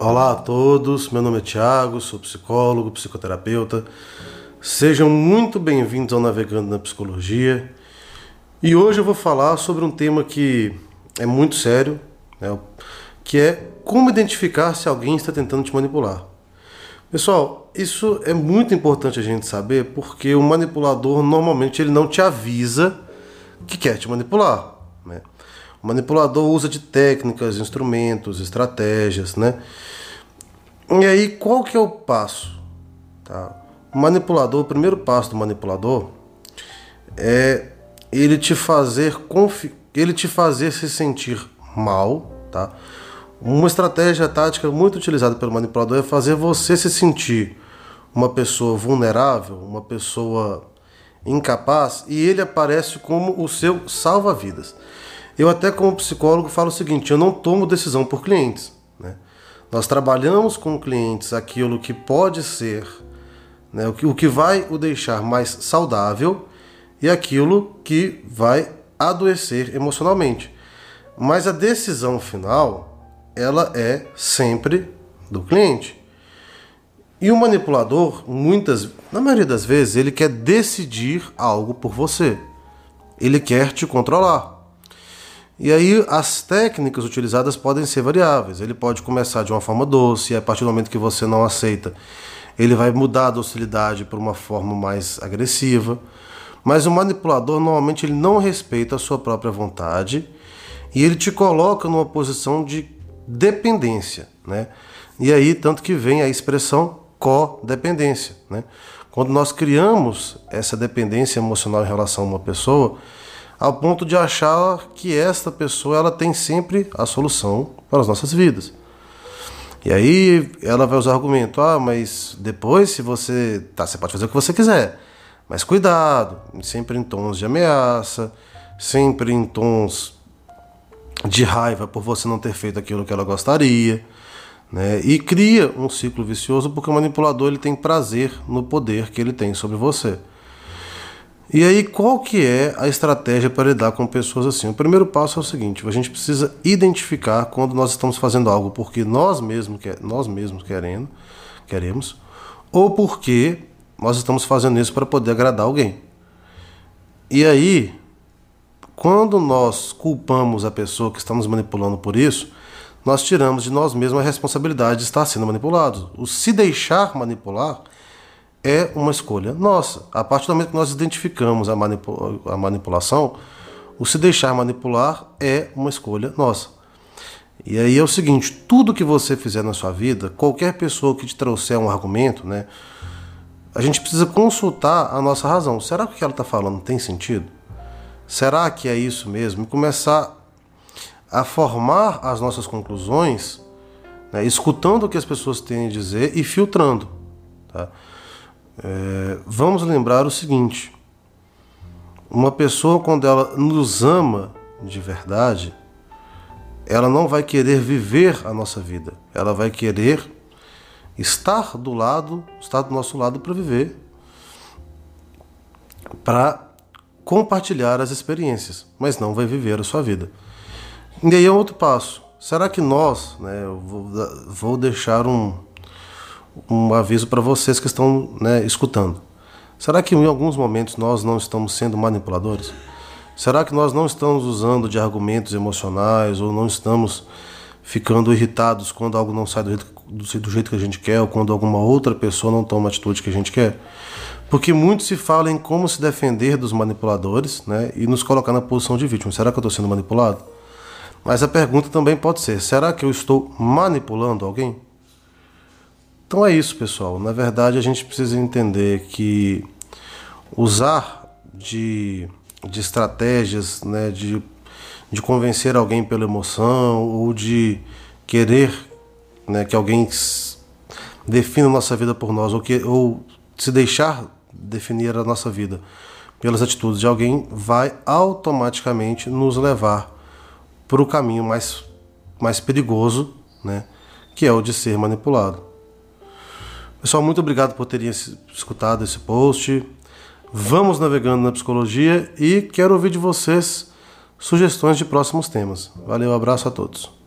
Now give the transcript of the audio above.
Olá a todos, meu nome é Thiago, sou psicólogo, psicoterapeuta. Sejam muito bem-vindos ao Navegando na Psicologia. E hoje eu vou falar sobre um tema que é muito sério, né, que é como identificar se alguém está tentando te manipular. Pessoal, isso é muito importante a gente saber porque o manipulador normalmente ele não te avisa que quer te manipular. Né? O manipulador usa de técnicas, instrumentos, estratégias, né? E aí, qual que é o passo? Tá? O manipulador, o primeiro passo do manipulador é ele te fazer ele te fazer se sentir mal, tá? Uma estratégia tática muito utilizada pelo manipulador é fazer você se sentir uma pessoa vulnerável, uma pessoa incapaz e ele aparece como o seu salva-vidas. Eu até como psicólogo falo o seguinte, eu não tomo decisão por clientes. Né? Nós trabalhamos com clientes aquilo que pode ser, né, o, que, o que vai o deixar mais saudável e aquilo que vai adoecer emocionalmente. Mas a decisão final, ela é sempre do cliente. E o manipulador, muitas, na maioria das vezes, ele quer decidir algo por você. Ele quer te controlar. E aí as técnicas utilizadas podem ser variáveis. Ele pode começar de uma forma doce, e a partir do momento que você não aceita, ele vai mudar a docilidade para uma forma mais agressiva. Mas o manipulador normalmente ele não respeita a sua própria vontade e ele te coloca numa posição de dependência, né? E aí tanto que vem a expressão codependência. Né? Quando nós criamos essa dependência emocional em relação a uma pessoa, ao ponto de achar que esta pessoa ela tem sempre a solução para as nossas vidas. E aí ela vai usar o argumento: ah, mas depois, se você. Tá, você pode fazer o que você quiser, mas cuidado, sempre em tons de ameaça, sempre em tons de raiva por você não ter feito aquilo que ela gostaria. Né? E cria um ciclo vicioso porque o manipulador ele tem prazer no poder que ele tem sobre você. E aí, qual que é a estratégia para lidar com pessoas assim? O primeiro passo é o seguinte: a gente precisa identificar quando nós estamos fazendo algo porque nós mesmos, nós mesmos querendo, queremos, ou porque nós estamos fazendo isso para poder agradar alguém. E aí, quando nós culpamos a pessoa que está nos manipulando por isso, nós tiramos de nós mesmos a responsabilidade de estar sendo manipulados. O se deixar manipular é uma escolha nossa. A partir do momento que nós identificamos a, a manipulação, o se deixar manipular é uma escolha nossa. E aí é o seguinte: tudo que você fizer na sua vida, qualquer pessoa que te trouxer um argumento, né, a gente precisa consultar a nossa razão. Será que o que ela está falando tem sentido? Será que é isso mesmo? E começar a formar as nossas conclusões, né, escutando o que as pessoas têm a dizer e filtrando. Tá? É, vamos lembrar o seguinte: uma pessoa, quando ela nos ama de verdade, ela não vai querer viver a nossa vida, ela vai querer estar do lado, estar do nosso lado para viver, para compartilhar as experiências, mas não vai viver a sua vida. E aí é outro passo. Será que nós, né, eu vou, vou deixar um, um aviso para vocês que estão né, escutando. Será que em alguns momentos nós não estamos sendo manipuladores? Será que nós não estamos usando de argumentos emocionais ou não estamos ficando irritados quando algo não sai do jeito, do, do jeito que a gente quer ou quando alguma outra pessoa não toma a atitude que a gente quer? Porque muito se fala em como se defender dos manipuladores né, e nos colocar na posição de vítima. Será que eu estou sendo manipulado? Mas a pergunta também pode ser: será que eu estou manipulando alguém? Então é isso, pessoal. Na verdade, a gente precisa entender que usar de, de estratégias, né, de, de convencer alguém pela emoção ou de querer né, que alguém defina a nossa vida por nós ou, que, ou se deixar definir a nossa vida pelas atitudes de alguém vai automaticamente nos levar para o caminho mais, mais perigoso, né, que é o de ser manipulado. Pessoal, muito obrigado por terem escutado esse post. Vamos navegando na psicologia e quero ouvir de vocês sugestões de próximos temas. Valeu, abraço a todos.